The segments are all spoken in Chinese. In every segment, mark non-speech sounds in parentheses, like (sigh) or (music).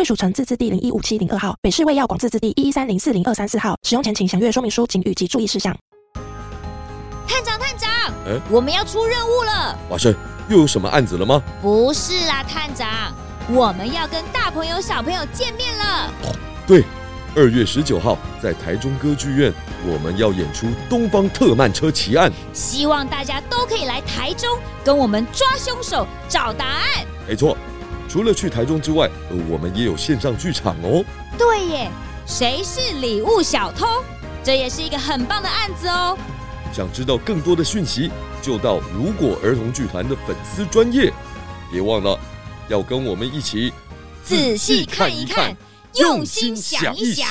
贵属城自治地零一五七零二号，北市卫药广自治地一一三零四零二三四号。使用前请详阅说明书、警语及注意事项。探长，探长，哎，我们要出任务了。瓦生，又有什么案子了吗？不是啦，探长，我们要跟大朋友、小朋友见面了。对，二月十九号在台中歌剧院，我们要演出《东方特慢车奇案》，希望大家都可以来台中跟我们抓凶手、找答案。没错。除了去台中之外，呃，我们也有线上剧场哦。对耶，谁是礼物小偷？这也是一个很棒的案子哦。想知道更多的讯息，就到如果儿童剧团的粉丝专业。别忘了要跟我们一起仔细看一看，用心想一想。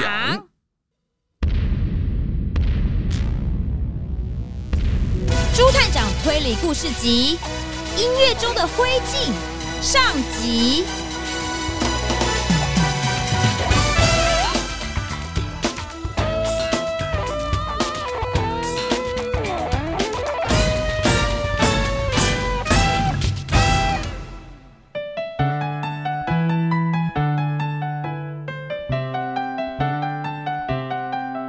朱探长推理故事集：音乐中的灰烬。上集。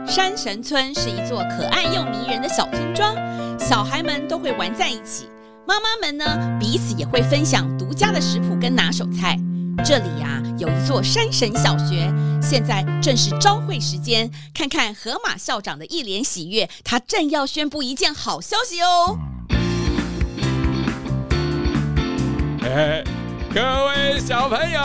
山神村是一座可爱又迷人的小村庄，小孩们都会玩在一起。妈妈们呢，彼此也会分享独家的食谱跟拿手菜。这里呀、有一座山神小学，现在正是朝会时间。看看河马校长的一脸喜悦，他正要宣布一件好消息哦！哎，各位小朋友，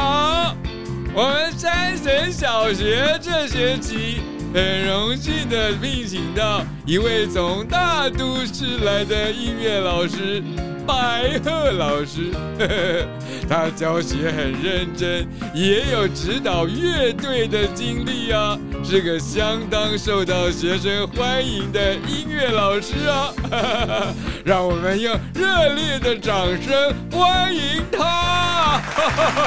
我们山神小学这学期很荣幸的聘请到一位从大都市来的音乐老师。白鹤老师呵呵，(laughs) 他教学很认真，也有指导乐队的经历啊，是个相当受到学生欢迎的音乐老师啊！哈哈，让我们用热烈的掌声欢迎他！呵呵。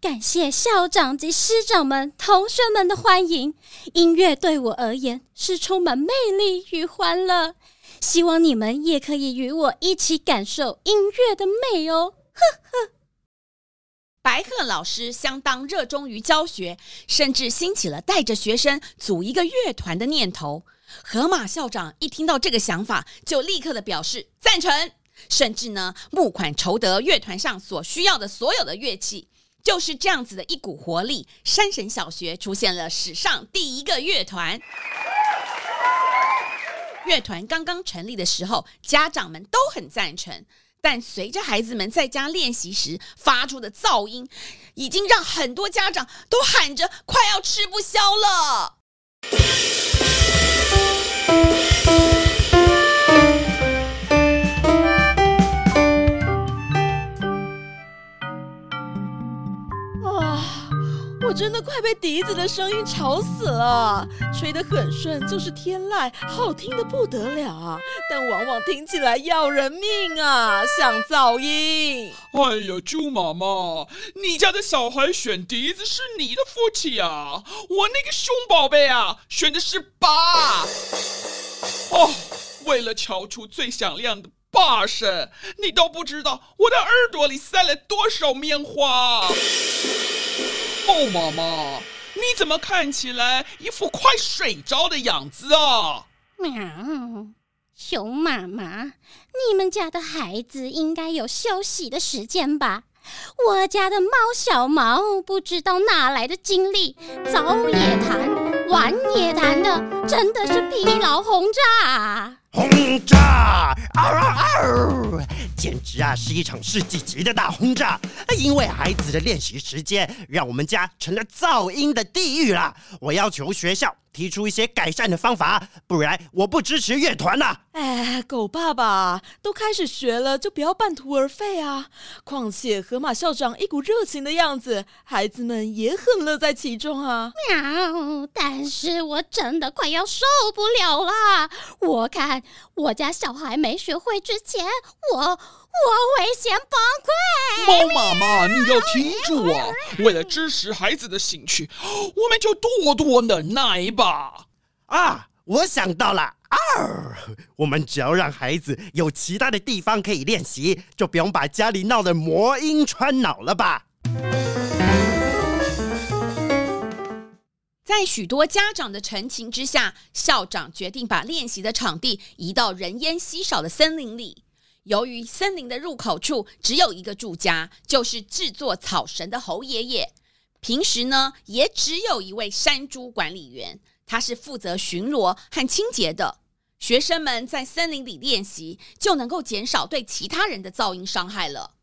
感谢校长及师长们、同学们的欢迎。音乐对我而言是充满魅力与欢乐，希望你们也可以与我一起感受音乐的美哦。呵呵。白鹤老师相当热衷于教学，甚至兴起了带着学生组一个乐团的念头。河马校长一听到这个想法，就立刻的表示赞成，甚至呢募款筹得乐团上所需要的所有的乐器。就是这样子的一股活力，山神小学出现了史上第一个乐团。乐团刚刚成立的时候，家长们都很赞成，但随着孩子们在家练习时发出的噪音，已经让很多家长都喊着快要吃不消了。我真的快被笛子的声音吵死了，吹得很顺就是天籁，好听的不得了啊！但往往听起来要人命啊，(laughs) 像噪音。哎呀，猪妈妈，你家的小孩选笛子是你的福气啊，我那个熊宝贝啊，选的是八。哦，为了敲出最响亮的八声，你都不知道我的耳朵里塞了多少棉花。哦，妈妈，你怎么看起来一副快睡着的样子啊？喵，熊妈妈，你们家的孩子应该有休息的时间吧？我家的猫小毛不知道哪来的精力，早也弹，晚也弹的，真的是疲劳轰炸。轰炸！嗷嗷嗷！简直啊是一场世纪级的大轰炸！因为孩子的练习时间，让我们家成了噪音的地狱啦！我要求学校提出一些改善的方法，不然我不支持乐团了。哎，狗爸爸都开始学了，就不要半途而废啊！况且河马校长一股热情的样子，孩子们也很乐在其中啊。喵！但是我真的快要受不了啦！我看我家小孩没学会之前，我我危险崩溃。猫妈妈，你要听住啊！为了支持孩子的兴趣，我们就多多忍耐吧。啊，我想到了。啊！我们只要让孩子有其他的地方可以练习，就不用把家里闹得魔音穿脑了吧？在许多家长的陈情之下，校长决定把练习的场地移到人烟稀少的森林里。由于森林的入口处只有一个住家，就是制作草绳的猴爷爷。平时呢，也只有一位山猪管理员，他是负责巡逻和清洁的。学生们在森林里练习，就能够减少对其他人的噪音伤害了。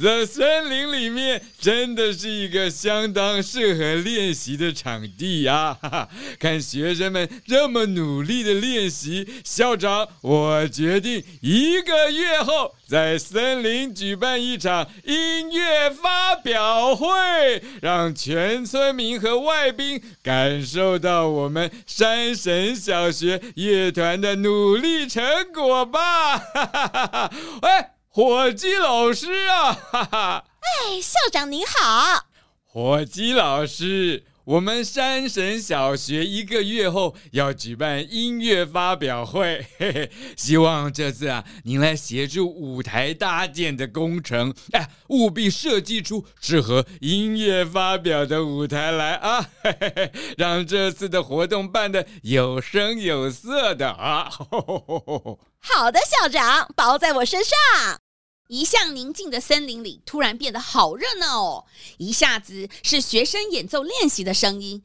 在森林里面真的是一个相当适合练习的场地呀！哈哈，看学生们这么努力的练习，校长，我决定一个月后在森林举办一场音乐发表会，让全村民和外宾感受到我们山神小学乐团的努力成果吧！哈哈哈哈！哎。火鸡老师啊，哈哈！哎，校长您好，火鸡老师，我们山神小学一个月后要举办音乐发表会，(laughs) 嘿嘿，希望这次啊，您来协助舞台搭建的工程，哎，务必设计出适合音乐发表的舞台来啊，(laughs) 嘿嘿嘿，让这次的活动办得有声有色的啊！吼吼吼吼好的，校长，包在我身上。一向宁静的森林里突然变得好热闹哦！一下子是学生演奏练习的声音，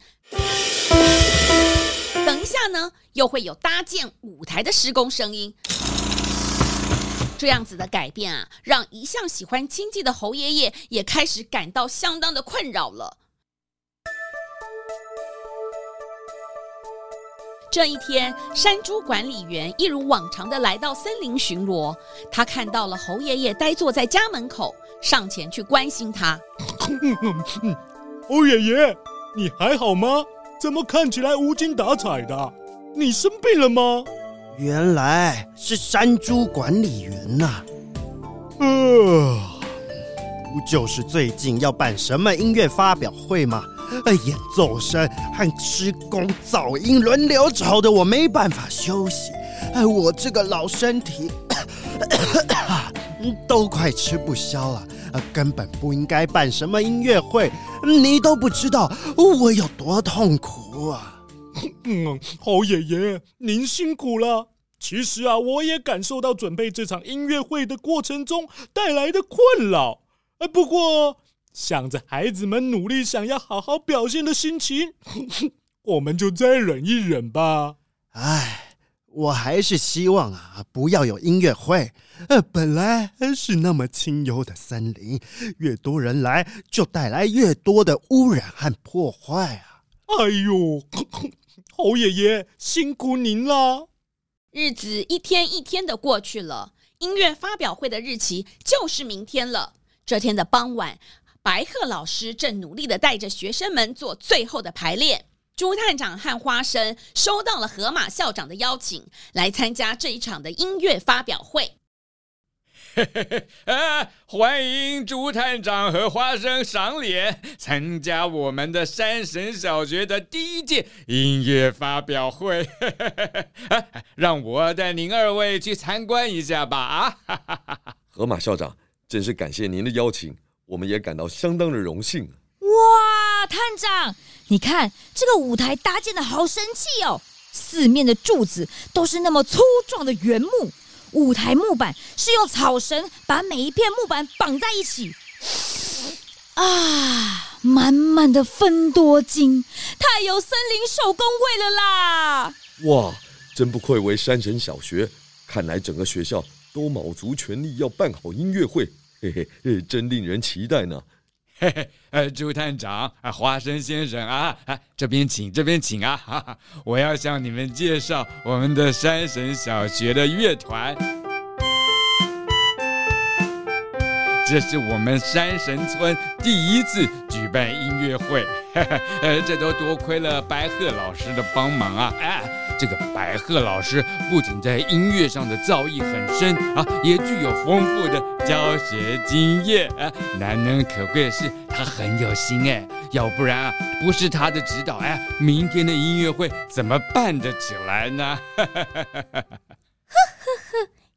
等一下呢，又会有搭建舞台的施工声音。这样子的改变啊，让一向喜欢清静的侯爷爷也开始感到相当的困扰了。这一天，山猪管理员一如往常的来到森林巡逻。他看到了猴爷爷呆坐在家门口，上前去关心他。(laughs) 猴爷爷，你还好吗？怎么看起来无精打采的？你生病了吗？原来是山猪管理员呐、啊。呃，不就是最近要办什么音乐发表会吗？演奏声和施工噪音轮流吵得我没办法休息，哎，我这个老身体 (coughs) 都快吃不消了，根本不应该办什么音乐会，你都不知道我有多痛苦啊！嗯，侯爷爷，您辛苦了。其实啊，我也感受到准备这场音乐会的过程中带来的困扰，哎，不过。想着孩子们努力想要好好表现的心情，(laughs) 我们就再忍一忍吧。唉，我还是希望啊，不要有音乐会。呃，本来是那么清幽的森林，越多人来，就带来越多的污染和破坏啊。哎呦，(coughs) 侯爷爷辛苦您了。日子一天一天的过去了，音乐发表会的日期就是明天了。这天的傍晚。白鹤老师正努力的带着学生们做最后的排练。朱探长和花生收到了河马校长的邀请，来参加这一场的音乐发表会。嘿嘿嘿，啊，欢迎朱探长和花生赏脸参加我们的山神小学的第一届音乐发表会。嘿嘿嘿，啊，让我带您二位去参观一下吧。啊，哈哈哈哈。河马校长，真是感谢您的邀请。我们也感到相当的荣幸。哇，探长，你看这个舞台搭建的好神气哦，四面的柱子都是那么粗壮的原木，舞台木板是用草绳把每一片木板绑在一起。啊，满满的芬多精，太有森林手工味了啦！哇，真不愧为山神小学，看来整个学校都卯足全力要办好音乐会，嘿嘿，真令人期待呢。嘿嘿，呃，朱探长，啊，花生先生啊，啊，这边请，这边请啊！哈哈，我要向你们介绍我们的山神小学的乐团。这是我们山神村第一次举办音乐会，(laughs) 呃，这都多亏了白鹤老师的帮忙啊！哎，这个白鹤老师不仅在音乐上的造诣很深啊，也具有丰富的教学经验啊。难能可贵的是，他很有心哎，要不然啊，不是他的指导，哎，明天的音乐会怎么办得起来呢？呵呵呵。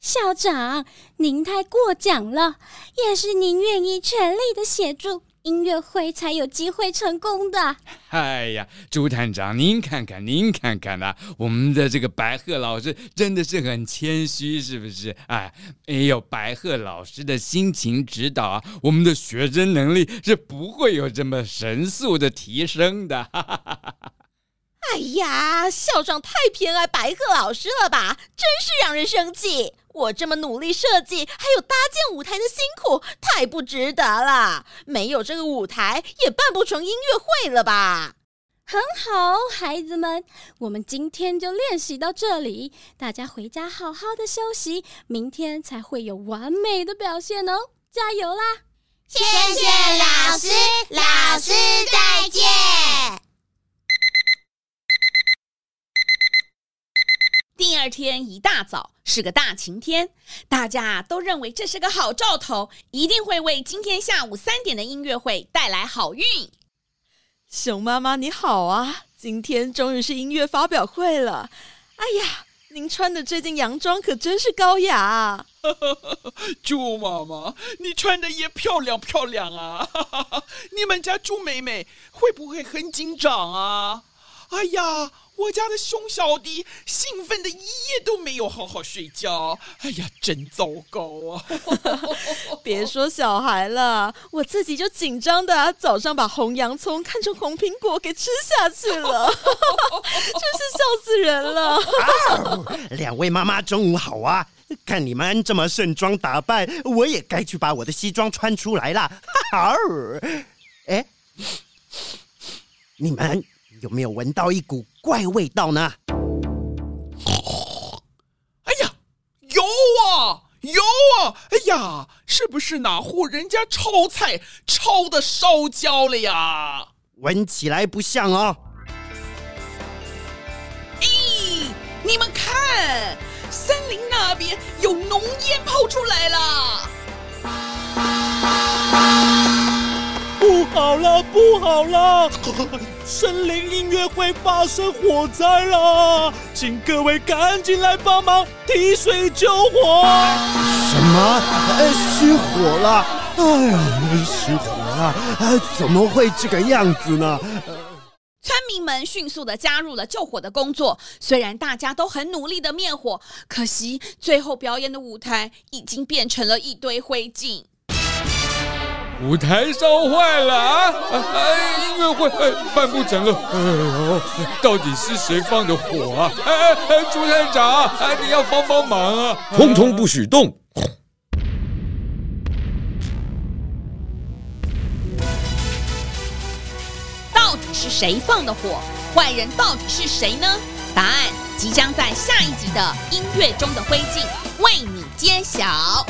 校长，您太过奖了，也是您愿意全力的协助音乐会才有机会成功的。哎呀，朱探长，您看看，您看看呐、啊，我们的这个白鹤老师真的是很谦虚，是不是？哎，没有白鹤老师的辛勤指导啊，我们的学生能力是不会有这么神速的提升的。哈哈哈哈哎呀，校长太偏爱白鹤老师了吧，真是让人生气！我这么努力设计，还有搭建舞台的辛苦，太不值得了。没有这个舞台，也办不成音乐会了吧？很好，孩子们，我们今天就练习到这里，大家回家好好的休息，明天才会有完美的表现哦！加油啦！谢谢老师，老师再见。第二天一大早是个大晴天，大家都认为这是个好兆头，一定会为今天下午三点的音乐会带来好运。熊妈妈你好啊，今天终于是音乐发表会了。哎呀，您穿的这件洋装可真是高雅啊！(laughs) 猪妈妈，你穿的也漂亮漂亮啊！(laughs) 你们家猪妹妹会不会很紧张啊？哎呀！我家的熊小迪兴奋的一夜都没有好好睡觉，哎呀，真糟糕啊！(laughs) 别说小孩了，我自己就紧张的早上把红洋葱看成红苹果给吃下去了，(laughs) 真是笑死人了。两位妈妈中午好啊！看你们这么盛装打扮，我也该去把我的西装穿出来了。好，哎，你们。有没有闻到一股怪味道呢？哎呀，有啊，有啊！哎呀，是不是哪户人家炒菜炒的烧焦了呀？闻起来不像啊。咦，你们看，森林那边有浓烟跑出来了。好了，不好了！森林音乐会发生火灾了，请各位赶紧来帮忙提水救火！什么？呃，失火了！哎呀，失火了！呃，怎么会这个样子呢？村民们迅速的加入了救火的工作，虽然大家都很努力的灭火，可惜最后表演的舞台已经变成了一堆灰烬。舞台烧坏了啊！音乐会哎办不成了。哎，到底是谁放的火啊？哎哎，猪探长，哎，你要帮帮忙啊！通通不许动！到底是谁放的火？坏人到底是谁呢？答案即将在下一集的音乐中的灰烬为你揭晓。